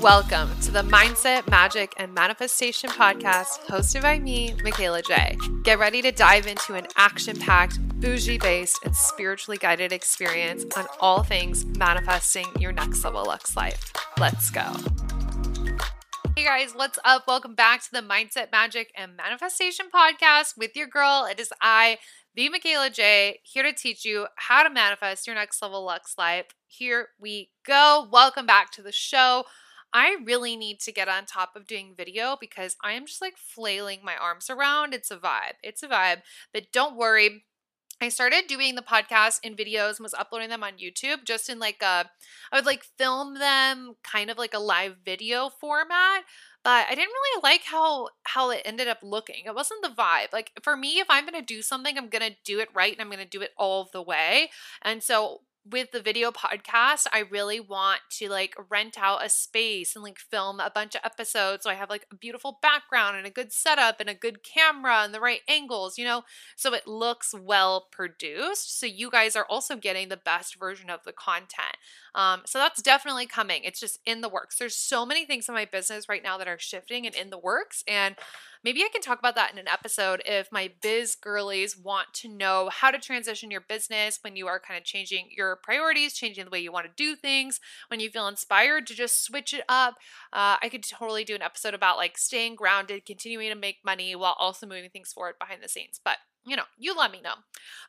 Welcome to the Mindset, Magic, and Manifestation podcast hosted by me, Mikayla Jai. Get ready to dive into an action packed, bougie based, and spiritually guided experience on all things manifesting your next level Lux life. Let's go. Hey guys, what's up? Welcome back to the Mindset, Magic, and Manifestation podcast with your girl. It is I, the Mikayla Jai, here to teach you how to manifest your next level Lux life. Here we go. Welcome back to the show. I really need to get on top of doing video because I am just like flailing my arms around. It's a vibe. It's a vibe. But don't worry. I started doing the podcast in videos and was uploading them on YouTube just in like a I would like film them kind of like a live video format but I didn't really like how how it ended up looking. It wasn't the vibe. Like for me, if I'm to do something, I'm to do it right and I'm to do it all the way. And so with the video podcast, I really want to like rent out a space and like film a bunch of episodes. So I have like a beautiful background and a good setup and a good camera and the right angles, you know, so it looks well produced. So you guys are also getting the best version of the content. Um, so that's definitely coming. It's just in the works. There's so many things in my business right now that are shifting and in the works. And Maybe I can talk about that in an episode if my biz girlies want to know how to transition your business when you are kind of changing your priorities, changing the way you want to do things, when you feel inspired to just switch it up. Uh, I could totally do an episode about like staying grounded, continuing to make money while also moving things forward behind the scenes. But you know, you let me know.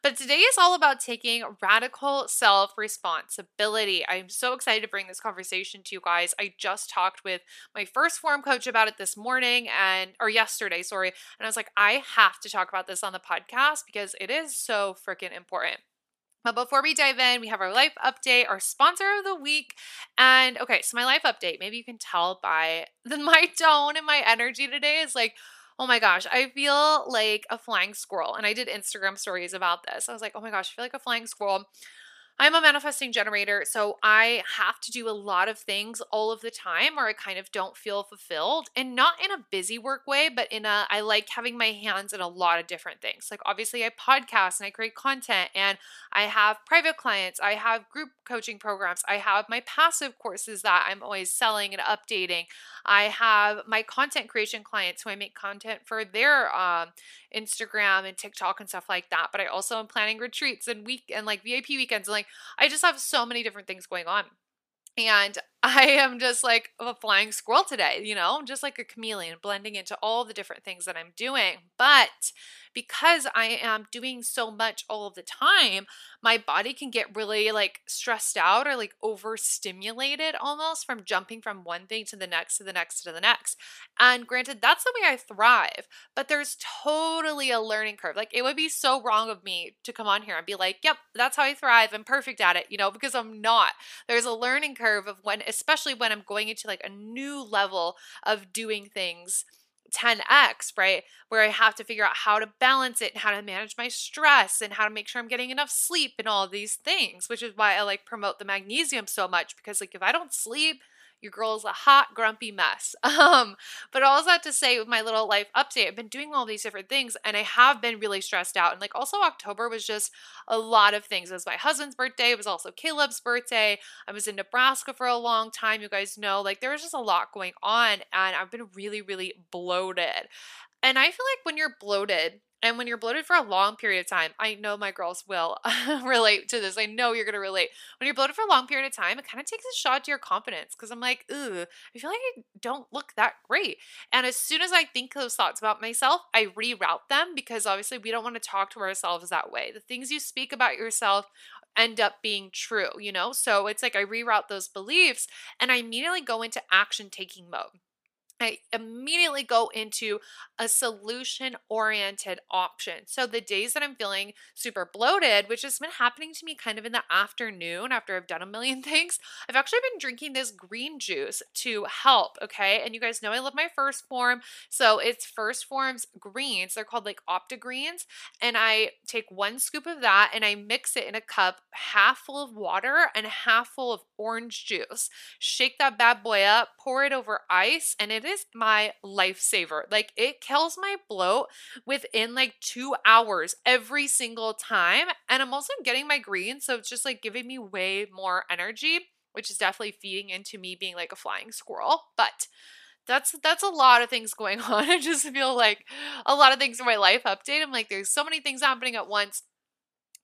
But today is all about taking radical self responsibility. I'm so excited to bring this conversation to you guys. I just talked with my first forum coach about it this morning and, or yesterday, sorry. And I was like, I have to talk about this on the podcast because it is so freaking important. But before we dive in, we have our life update, our sponsor of the week. And okay, so my life update, maybe you can tell by the, my tone and my energy today is like, oh my gosh, I feel like a flying squirrel. And I did Instagram stories about this. I was like, oh my gosh, I feel like a flying squirrel. I'm a manifesting generator, so I have to do a lot of things all of the time or I kind of don't feel fulfilled. And not in a busy work way, but in a I like having my hands in a lot of different things. Like obviously I podcast and I create content and I have private clients, I have group coaching programs, I have my passive courses that I'm always selling and updating. I have my content creation clients who I make content for their um, Instagram and TikTok and stuff like that. But I also am planning retreats and week and like VIP weekends and like I just have so many different things going on. And I am just like a flying squirrel today, you know, just like a chameleon, blending into all the different things that I'm doing. But because I am doing so much all of the time, my body can get really like stressed out or like overstimulated almost from jumping from one thing to the next to the next to the next. And granted, that's the way I thrive, but there's totally a learning curve. Like it would be so wrong of me to come on here and be like, yep, that's how I thrive. I'm perfect at it, you know, because I'm not. There's a learning curve of when, especially when I'm going into like a new level of doing things 10x, right? Where I have to figure out how to balance it and how to manage my stress and how to make sure I'm getting enough sleep and all these things, which is why I like promote the magnesium so much because like if I don't sleep, your girl is a hot, grumpy mess. Um, but all that to say with my little life update, I've been doing all these different things and I have been really stressed out. And like also October was just a lot of things. It was my husband's birthday. It was also Caleb's birthday. I was in Nebraska for a long time. You guys know, like there was just a lot going on and I've been really, really bloated. And I feel like when you're bloated, and when you're bloated for a long period of time, I know my girls will relate to this. I know you're going to relate. When you're bloated for a long period of time, it kind of takes a shot to your confidence because I'm like, ooh, I feel like I don't look that great. And as soon as I think those thoughts about myself, I reroute them because obviously we don't want to talk to ourselves that way. The things you speak about yourself end up being true, you know? So it's like I reroute those beliefs and I immediately go into action taking mode. I immediately go into a solution oriented option. So, the days that I'm feeling super bloated, which has been happening to me kind of in the afternoon after I've done a million things, I've actually been drinking this green juice to help. Okay. And you guys know I love my 1st Phorm. So, it's 1st Phorm's greens. They're called like Opti Greens. And I take one scoop of that and I mix it in a cup half full of water and half full of orange juice. Shake that bad boy up, pour it over ice, and it is my lifesaver. Like it kills my bloat within like two hours every single time. And I'm also getting my green. So it's just like giving me way more energy. which is definitely feeding into me being like a flying squirrel. But that's that's a lot of things going on. I just feel like a lot of things in my life update. I'm like, there's so many things happening at once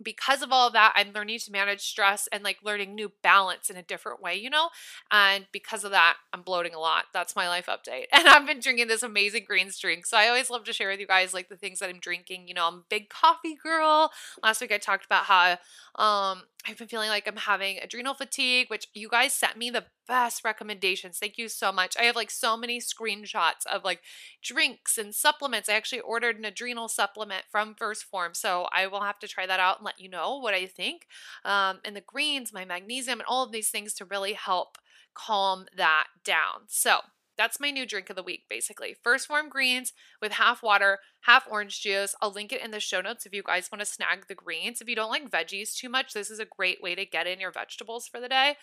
because of all of that, I'm learning to manage stress and like learning new balance in a different way, you know? And because of that, I'm bloating a lot. That's my life update. And I've been drinking this amazing greens drink. So I always love to share with you guys like the things that I'm drinking. You know, I'm a big coffee girl. Last week I talked about how um I've been feeling like I'm having adrenal fatigue, which you guys sent me the best recommendations. Thank you so much. I have like so many screenshots of like drinks and supplements. I actually ordered an adrenal supplement from 1st Phorm, so I will have to try that out let you know what I think. Um, and the greens, my magnesium, and all of these things to really help calm that down. So that's my new drink of the week, basically. 1st Phorm greens with half water, half orange juice. I'll link it in the show notes if you guys want to snag the greens. If you don't like veggies too much, this is a great way to get in your vegetables for the day.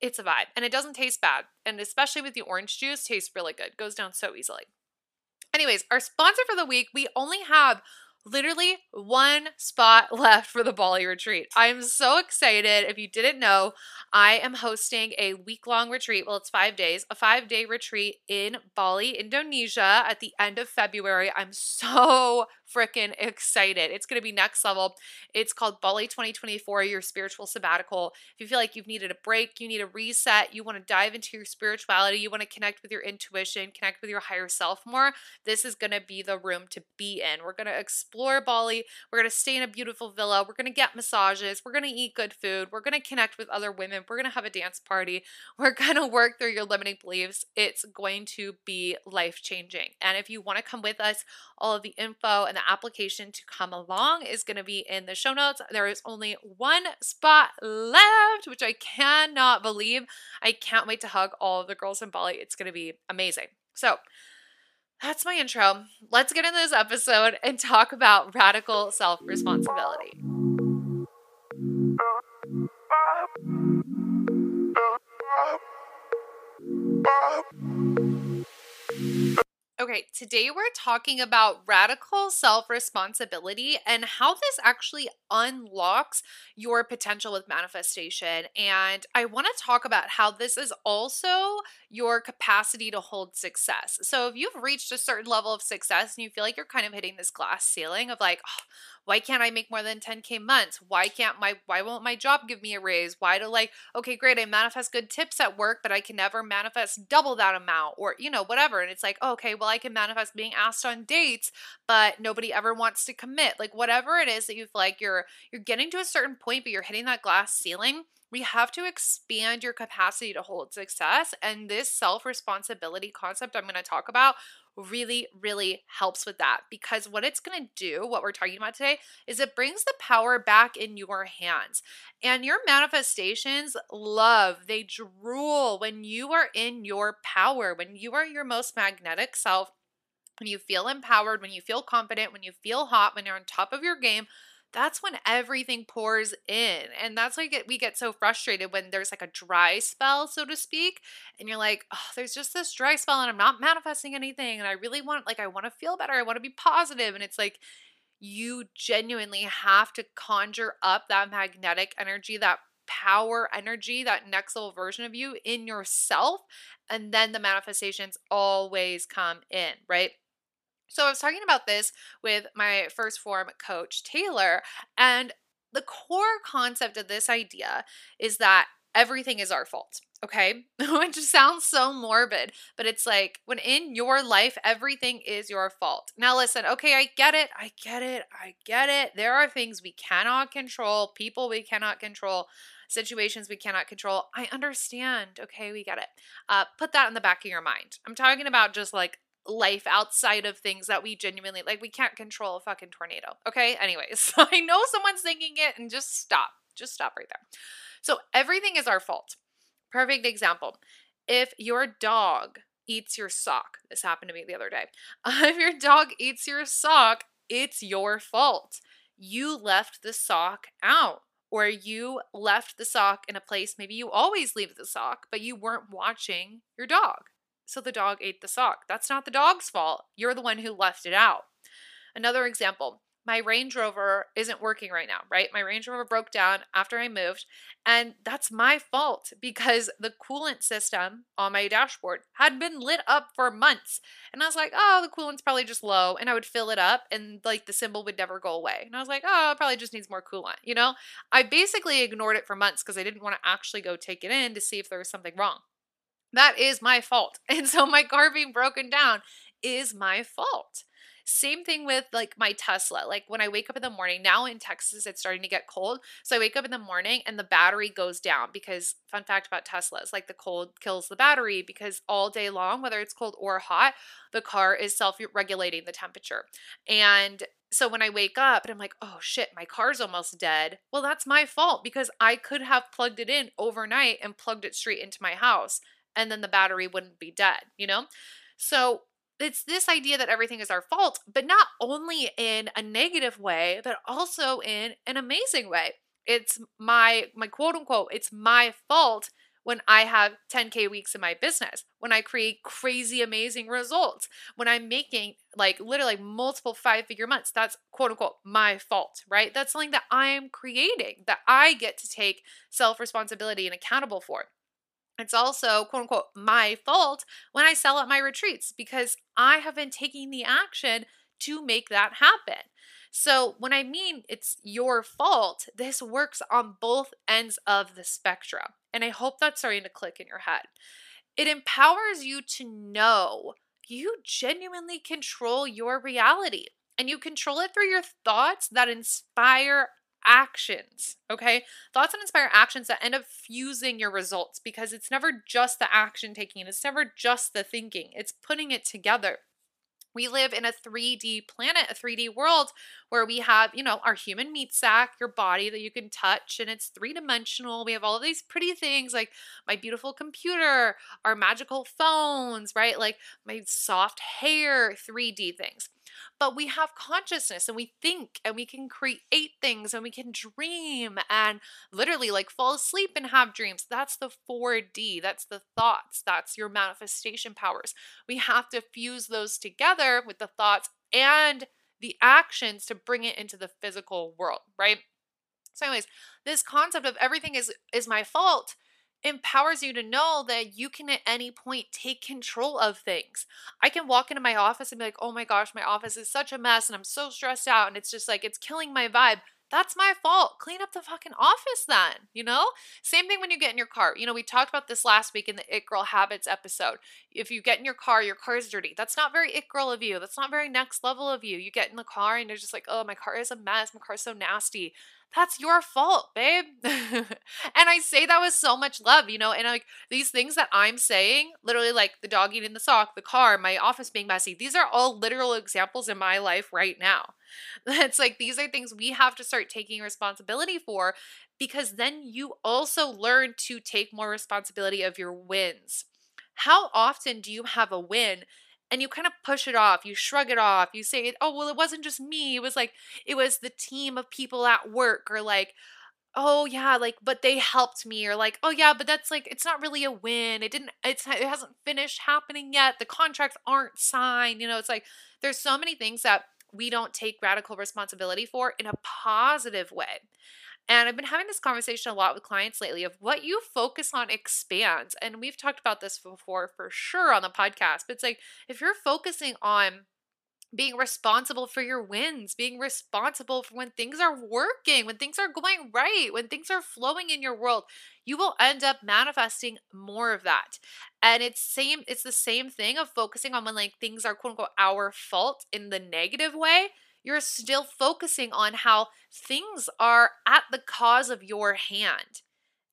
It's a vibe and it doesn't taste bad. And especially with the orange juice, tastes really good. Goes down so easily. Anyways, our sponsor for the week, we only have literally one spot left for the Bali retreat. I'm so excited. If you didn't know, I am hosting a week long retreat. Well, it's five days, a five day retreat in Bali, Indonesia at the end of February. I'm so freaking excited. It's going to be next level. It's called Bali 2024, your spiritual sabbatical. If you feel like you've needed a break, you need a reset, you want to dive into your spirituality, you want to connect with your intuition, connect with your higher self more, this is going to be the room to be in. We're going to explore Bali. We're going to stay in a beautiful villa. We're going to get massages. We're going to eat good food. We're going to connect with other women. We're going to have a dance party. We're going to work through your limiting beliefs. It's going to be life changing. And if you want to come with us, all of the info and the application to come along is going to be in the show notes. There is only one spot left, which I cannot believe. I can't wait to hug all of the girls in Bali. It's going to be amazing. So, that's my intro. Let's get into this episode and talk about radical self responsibility. Okay, today we're talking about radical self responsibility and how this actually unlocks your potential with manifestation. And I want to talk about how this is also your capacity to hold success. So, if you've reached a certain level of success and you feel like you're kind of hitting this glass ceiling of like, oh, why can't I make more than 10k months? Why can't my why won't my job give me a raise? Why do like okay, great, I manifest good tips at work, but I can never manifest double that amount or you know, whatever. And it's like, okay, well I can manifest being asked on dates, but nobody ever wants to commit. Like whatever it is that you feel like you're you're getting to a certain point but you're hitting that glass ceiling, we have to expand your capacity to hold success. And this self responsibility concept I'm going to talk about really, really helps with that because what it's going to do, what we're talking about today, is it brings the power back in your hands. And your manifestations love, they drool when you are in your power, when you are your most magnetic self. When you feel empowered, when you feel confident, when you feel hot, when you're on top of your game, that's when everything pours in. And that's why we get, so frustrated when there's like a dry spell, so to speak. And you're like, oh, there's just this dry spell and I'm not manifesting anything. And I really want, like, I want to feel better. I want to be positive. And it's like, you genuinely have to conjure up that magnetic energy, that power energy, that next level version of you in yourself. And then the manifestations always come in, right? So I was talking about this with my 1st Phorm coach, Taylor, and the core concept of this idea is that everything is our fault. Okay, which sounds so morbid, but it's like when in your life, everything is your fault. Now, listen, okay, I get it. I get it. I get it. There are things we cannot control, people we cannot control, situations we cannot control. I understand. Okay, we get it. Uh, put that in the back of your mind. I'm talking about just like life outside of things that we genuinely like. We can't control a fucking tornado. Okay. Anyways, I know someone's thinking it and just stop. Just stop right there. So everything is our fault. Perfect example. If your dog eats your sock, this happened to me the other day. if your dog eats your sock, it's your fault. You left the sock out or you left the sock in a place maybe you always leave the sock, but you weren't watching your dog. So the dog ate the sock. That's not the dog's fault. You're the one who left it out. Another example my Range Rover isn't working right now, right? My Range Rover broke down after I moved, and that's my fault because the coolant system on my dashboard had been lit up for months. And I was like, oh, the coolant's probably just low. And I would fill it up, and like the symbol would never go away. And I was like, oh, it probably just needs more coolant. You know, I basically ignored it for months because I didn't want to actually go take it in to see if there was something wrong. That is my fault. And so my car being broken down is my fault. Same thing with like my Tesla. Like when I wake up in the morning, now in Texas, it's starting to get cold. So I wake up in the morning and the battery goes down because, fun fact about Teslas, like the cold kills the battery because all day long, whether it's cold or hot, the car is self regulating the temperature. And so when I wake up and I'm like, oh shit, my car's almost dead. Well, that's my fault because I could have plugged it in overnight and plugged it straight into my house and then the battery wouldn't be dead, you know? So it's this idea that everything is our fault, but not only in a negative way, but also in an amazing way. It's my my quote unquote, it's my fault when I have 10k weeks in my business, when I create crazy amazing results, when I'm making like literally multiple five figure months, that's quote unquote my fault, right? That's something that I am creating that I get to take self responsibility and accountable for. It's also, quote unquote, my fault when I sell at my retreats because I have been taking the action to make that happen. So, when I mean it's your fault, this works on both ends of the spectrum. And I hope that's starting to click in your head. It empowers you to know you genuinely control your reality and you control it through your thoughts that inspire actions, okay? Thoughts and inspire actions that end up fusing your results because it's never just the action taking, it's never just the thinking, it's putting it together. We live in a 3D planet, a 3D world where we have, you know, our human meat sack, your body that you can touch, and it's three dimensional. We have all of these pretty things like my beautiful computer, our magical phones, right? Like my soft hair, 3D things but we have consciousness and we think and we can create things and we can dream and literally like fall asleep and have dreams. That's the 4D. That's the thoughts. That's your manifestation powers. We have to fuse those together with the thoughts and the actions to bring it into the physical world, right? So anyways, this concept of everything is is my fault empowers you to know that you can at any point take control of things. I can walk into my office and be like, oh my gosh, my office is such a mess and I'm so stressed out and it's just like, it's killing my vibe. That's my fault. Clean up the fucking office then, you know? Same thing when you get in your car. You know, we talked about this last week in the It Girl Habits episode. If you get in your car, your car is dirty. That's not very It Girl of you. That's not very next level of you. You get in the car and you're just like, oh, my car is a mess. My car's so nasty that's your fault, babe. and I say that with so much love, you know, and like these things that I'm saying, literally like the dog eating the sock, the car, my office being messy, these are all literal examples in my life right now. It's like these are things we have to start taking responsibility for because then you also learn to take more responsibility of your wins. How often do you have a win and you kind of push it off you shrug it off you say oh well it wasn't just me it was like it was the team of people at work or like oh yeah like but they helped me or like oh yeah but that's like it's not really a win it didn't it's it hasn't finished happening yet the contracts aren't signed you know it's like there's so many things that we don't take radical responsibility for in a positive way and I've been having this conversation a lot with clients lately of what you focus on expands. And we've talked about this before for sure on the podcast, but it's like if you're focusing on being responsible for your wins, being responsible for when things are working, when things are going right, when things are flowing in your world, you will end up manifesting more of that. And it's same it's the same thing of focusing on when like things are quote unquote our fault in the negative way you're still focusing on how things are at the cause of your hand.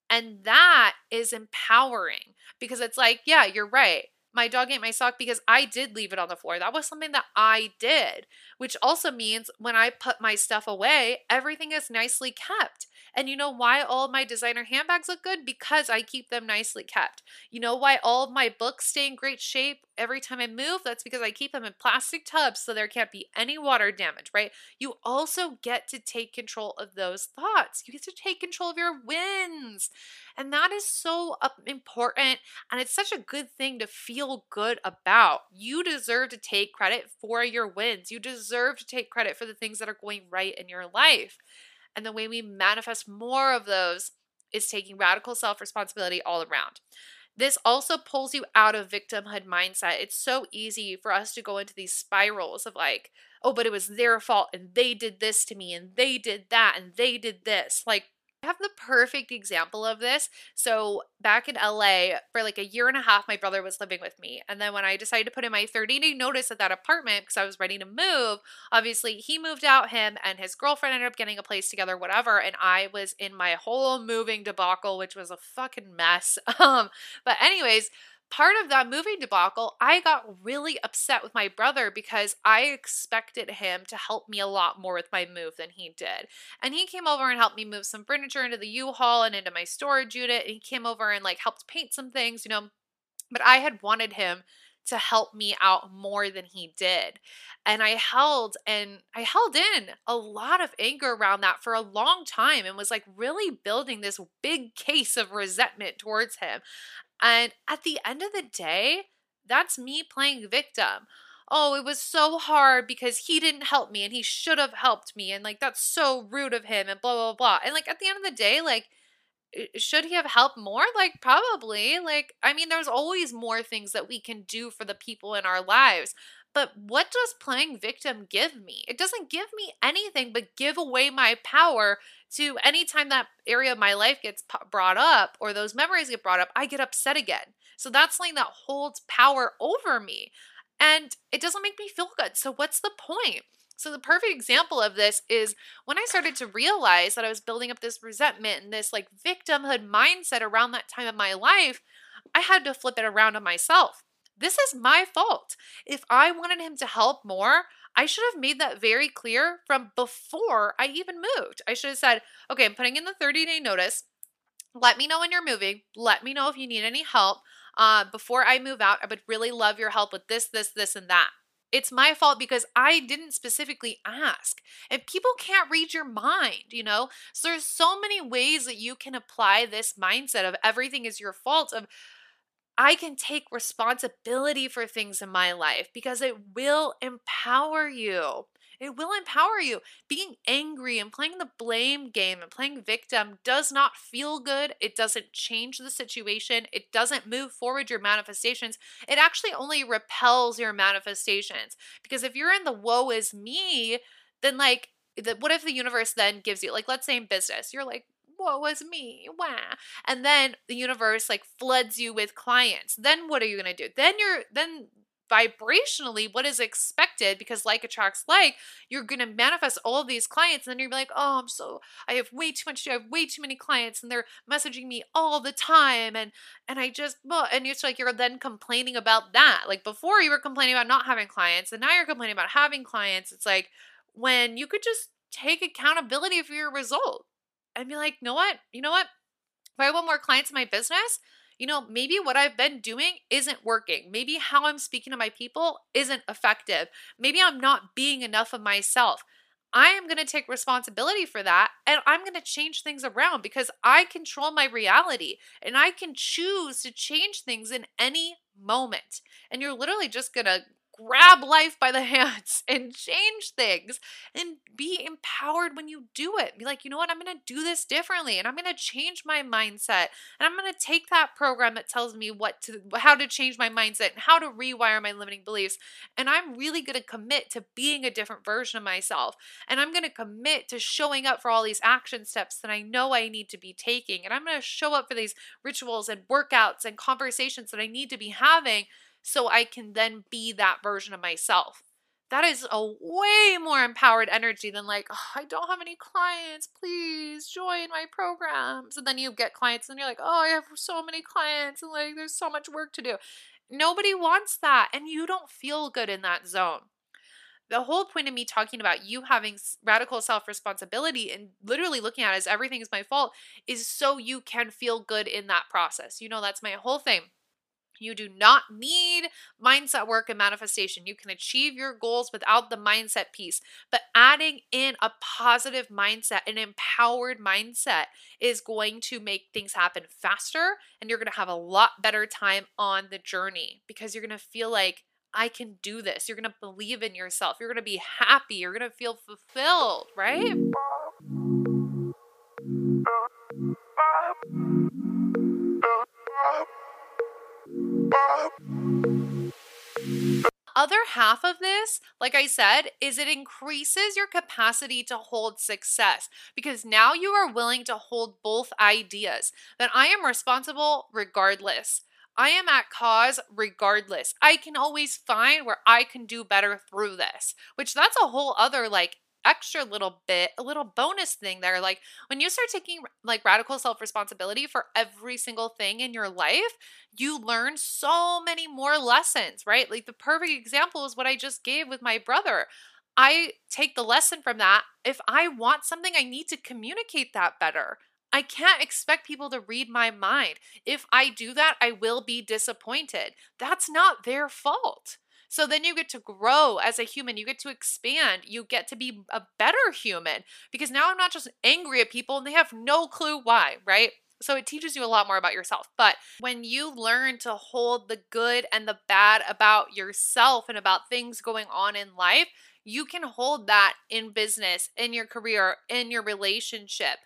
And that is empowering because it's like, yeah, you're right. My dog ate my sock because I did leave it on the floor. That was something that I did, which also means when I put my stuff away, everything is nicely kept. And you know why all my designer handbags look good? Because I keep them nicely kept. You know why all of my books stay in great shape? Every time I move, that's because I keep them in plastic tubs so there can't be any water damage, right? You also get to take control of those thoughts. You get to take control of your wins. And that is so uh, important. And it's such a good thing to feel good about. You deserve to take credit for your wins. You deserve to take credit for the things that are going right in your life. And the way we manifest more of those is taking radical self responsibility all around. This also pulls you out of victimhood mindset. It's so easy for us to go into these spirals of like, oh, but it was their fault and they did this to me and they did that and they did this. Like, I have the perfect example of this. So, back in LA, for like a year and a half, my brother was living with me. And then, when I decided to put in my 30 day notice at that apartment because I was ready to move, obviously he moved out, him and his girlfriend ended up getting a place together, whatever. And I was in my whole moving debacle, which was a fucking mess. Um, but, anyways, part of that moving debacle, I got really upset with my brother because I expected him to help me a lot more with my move than he did. And he came over and helped me move some furniture into the U-Haul and into my storage unit. And he came over and like helped paint some things, you know. But I had wanted him to help me out more than he did. And I held and I held in a lot of anger around that for a long time and was like really building this big case of resentment towards him. And at the end of the day, that's me playing victim. Oh, it was so hard because he didn't help me and he should have helped me. And like, that's so rude of him and blah, blah, blah. And like, at the end of the day, like, should he have helped more? Like, probably. Like, I mean, there's always more things that we can do for the people in our lives. But what does playing victim give me? It doesn't give me anything but give away my power to anytime that area of my life gets brought up or those memories get brought up, I get upset again. So that's something that holds power over me. And it doesn't make me feel good. So what's the point? So the perfect example of this is when I started to realize that I was building up this resentment and this like victimhood mindset around that time of my life, I had to flip it around on myself. This is my fault. If I wanted him to help more, I should have made that very clear from before I even moved. I should have said, okay, I'm putting in the 30 day notice. Let me know when you're moving. Let me know if you need any help. Uh, before I move out, I would really love your help with this, this, this, and that. It's my fault because I didn't specifically ask. And people can't read your mind, you know? So there's so many ways that you can apply this mindset of everything is your fault of I can take responsibility for things in my life because it will empower you. It will empower you. Being angry and playing the blame game and playing victim does not feel good. It doesn't change the situation. It doesn't move forward your manifestations. It actually only repels your manifestations. Because if you're in the woe is me, then like, what if the universe then gives you, like, let's say in business, you're like, what was me? Wah. And then the universe like floods you with clients. Then what are you going to do? Then you're, then vibrationally what is expected because like attracts like you're going to manifest all of these clients and then you're like oh i'm so i have way too much i have way too many clients and they're messaging me all the time and and i just well and it's like you're then complaining about that like before you were complaining about not having clients and now you're complaining about having clients it's like when you could just take accountability for your result and be like, you know what? You know what? If I want more clients in my business, you know, maybe what I've been doing isn't working. Maybe how I'm speaking to my people isn't effective. Maybe I'm not being enough of myself. I am going to take responsibility for that and I'm going to change things around because I control my reality and I can choose to change things in any moment. And you're literally just going to grab life by the hands and change things and be empowered when you do it. Be like, you know what? I'm going to do this differently and I'm going to change my mindset. And I'm going to take that program that tells me what to how to change my mindset and how to rewire my limiting beliefs. And I'm really going to commit to being a different version of myself. And I'm going to commit to showing up for all these action steps that I know I need to be taking. And I'm going to show up for these rituals and workouts and conversations that I need to be having so I can then be that version of myself. That is a way more empowered energy than like, oh, I don't have any clients. Please join my programs. And then you get clients and you're like, oh, I have so many clients and like there's so much work to do. Nobody wants that. And you don't feel good in that zone. The whole point of me talking about you having radical self responsibility and literally looking at it as everything is my fault is so you can feel good in that process. You know, that's my whole thing You do not need mindset work and manifestation. You can achieve your goals without the mindset piece. But adding in a positive mindset, an empowered mindset, is going to make things happen faster. And you're going to have a lot better time on the journey because you're going to feel like, I can do this. You're going to believe in yourself. You're going to be happy. You're going to feel fulfilled, right? Other half of this, like I said, is it increases your capacity to hold success because now you are willing to hold both ideas that I am responsible regardless. I am at cause regardless. I can always find where I can do better through this, which that's a whole other like extra little bit, a little bonus thing there. Like when you start taking like radical self responsibility for every single thing in your life, you learn so many more lessons, right? Like the perfect example is what I just gave with my brother. I take the lesson from that. If I want something, I need to communicate that better. I can't expect people to read my mind. If I do that, I will be disappointed. That's not their fault. So then you get to grow as a human, you get to expand, you get to be a better human because now I'm not just angry at people and they have no clue why, right? So it teaches you a lot more about yourself. But when you learn to hold the good and the bad about yourself and about things going on in life, you can hold that in business, in your career, in your relationship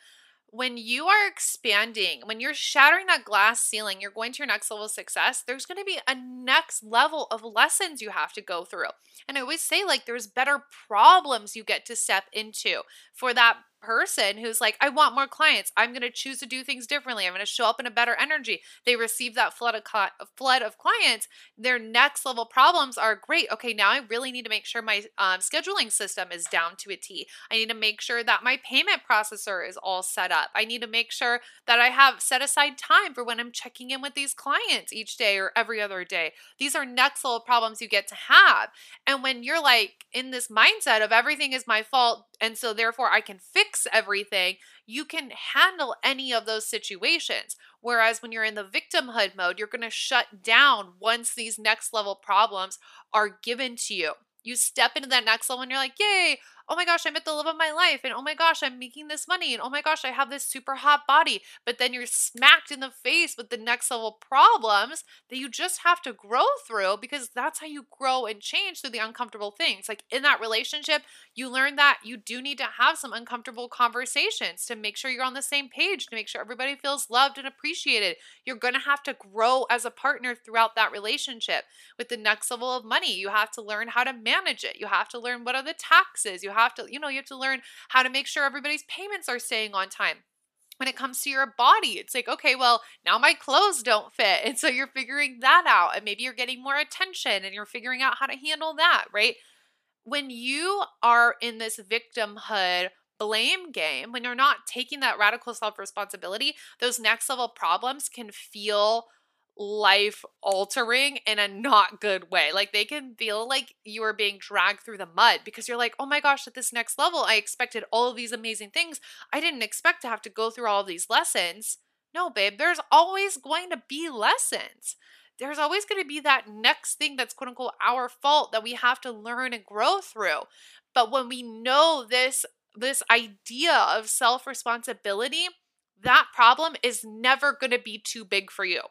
when you are expanding, when you're shattering that glass ceiling, you're going to your next level of success, there's going to be a next level of lessons you have to go through. And I always say, like, there's better problems you get to step into for that person who's like, I want more clients. I'm going to choose to do things differently. I'm going to show up in a better energy. They receive that flood of cl- flood of clients. Their next level problems are great. Okay, now I really need to make sure my um, scheduling system is down to a T. I need to make sure that my payment processor is all set up. I need to make sure that I have set aside time for when I'm checking in with these clients each day or every other day. These are next level problems you get to have. And when you're like in this mindset of everything is my fault, and so therefore I can fix everything, you can handle any of those situations. Whereas when you're in the victimhood mode, you're going to shut down once these next level problems are given to you. You step into that next level and you're like, yay, oh my gosh, I'm at the love of my life. And oh my gosh, I'm making this money. And oh my gosh, I have this super hot body. But then you're smacked in the face with the next level problems that you just have to grow through because that's how you grow and change through the uncomfortable things. Like in that relationship, you learn that you do need to have some uncomfortable conversations to make sure you're on the same page, to make sure everybody feels loved and appreciated. You're to have to grow as a partner throughout that relationship. With the next level of money, you have to learn how to manage it. You have to learn what are the taxes. You have to, you know, you have to learn how to make sure everybody's payments are staying on time when it comes to your body. It's like, okay, well, now my clothes don't fit. And so you're figuring that out. And maybe you're getting more attention and you're figuring out how to handle that, right? When you are in this victimhood blame game, when you're not taking that radical self responsibility, those next level problems can feel life altering in a not good way. Like they can feel like you are being dragged through the mud because you're like, oh my gosh, at this next level, I expected all of these amazing things. I didn't expect to have to go through all these lessons. No, babe, there's always going to be lessons. There's always going to be that next thing that's quote unquote our fault that we have to learn and grow through. But when we know this this idea of self responsibility, that problem is never going to be too big for you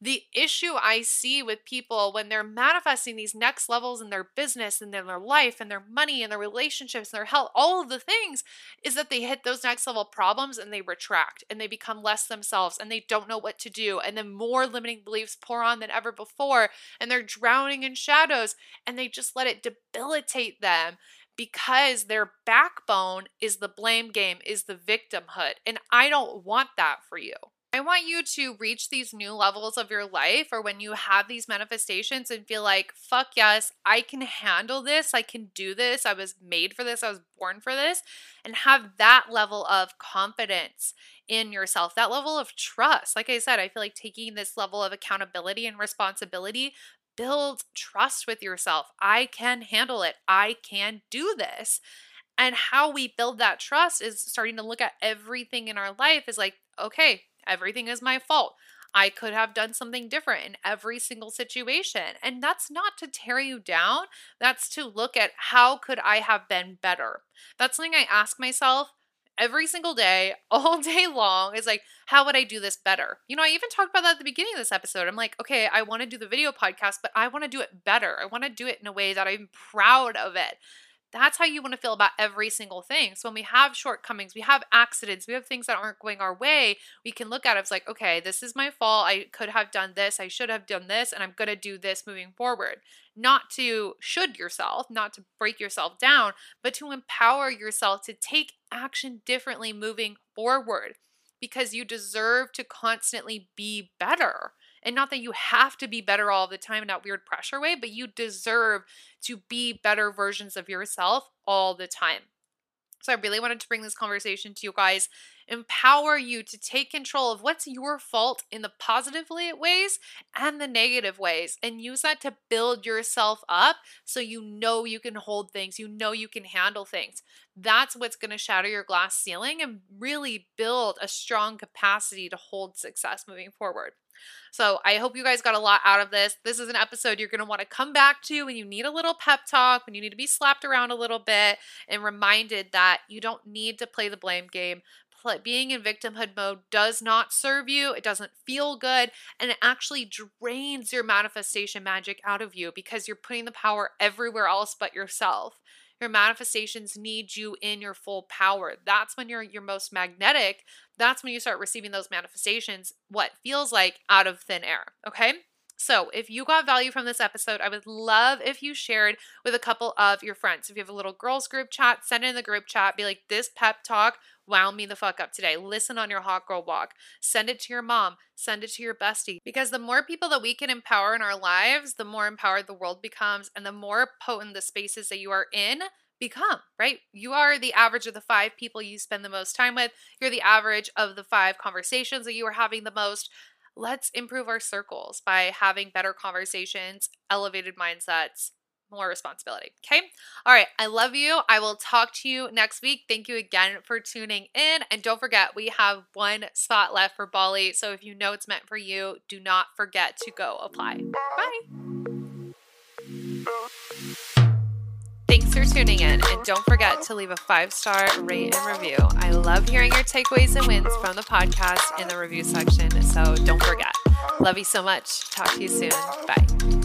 the issue I see with people when they're manifesting these next levels in their business and in their life and their money and their relationships and their health, all of the things, is that they hit those next level problems and they retract and they become less themselves and they don't know what to do. And then more limiting beliefs pour on than ever before and they're drowning in shadows and they just let it debilitate them because their backbone is the blame game, is the victimhood. And I don't want that for you. I want you to reach these new levels of your life or when you have these manifestations and feel like, fuck yes, I can handle this. I can do this. I was made for this. I was born for this. And have that level of confidence in yourself, that level of trust. Like I said, I feel like taking this level of accountability and responsibility builds trust with yourself. I can handle it. I can do this. And how we build that trust is starting to look at everything in our life is like, okay, Everything is my fault. I could have done something different in every single situation. And that's not to tear you down, that's to look at how could I have been better. That's something I ask myself every single day, all day long, is like, how would I do this better? You know, I even talked about that at the beginning of this episode. I'm like, okay, I want to do the video podcast, but I want to do it better. I want to do it in a way that I'm proud of it. That's how you want to feel about every single thing. So when we have shortcomings, we have accidents, we have things that aren't going our way, we can look at it as like, okay, this is my fault. I could have done this. I should have done this, and I'm going to do this moving forward. Not to should yourself, not to break yourself down, but to empower yourself to take action differently moving forward because you deserve to constantly be better. And not that you have to be better all the time in that weird pressure way, but you deserve to be better versions of yourself all the time. So I really wanted to bring this conversation to you guys, empower you to take control of what's your fault in the positive ways and the negative ways, and use that to build yourself up so you know you can hold things, you know you can handle things. That's what's going to shatter your glass ceiling and really build a strong capacity to hold success moving forward. So I hope you guys got a lot out of this. This is an episode you're going to want to come back to when you need a little pep talk, when you need to be slapped around a little bit and reminded that you don't need to play the blame game. Being in victimhood mode does not serve you. It doesn't feel good. And it actually drains your manifestation magic out of you because you're putting the power everywhere else but yourself your manifestations need you in your full power. That's when you're your most magnetic. That's when you start receiving those manifestations, what feels like out of thin air. Okay. So, if you got value from this episode, I would love if you shared with a couple of your friends. If you have a little girls group chat, send it in the group chat. Be like, this pep talk wow me the fuck up today. Listen on your hot girl walk. Send it to your mom. Send it to your bestie. Because the more people that we can empower in our lives, the more empowered the world becomes and the more potent the spaces that you are in become, right? You are the average of the five people you spend the most time with. You're the average of the five conversations that you are having the most. Let's improve our circles by having better conversations, elevated mindsets, more responsibility. Okay. All right. I love you. I will talk to you next week. Thank you again for tuning in. And don't forget, we have one spot left for Bali. So if you know it's meant for you, do not forget to go apply. Bye. Thanks for tuning in. And don't forget to leave a five star rate and review. I love hearing your takeaways and wins from the podcast in the review section. So don't forget. Love you so much. Talk to you soon. Bye.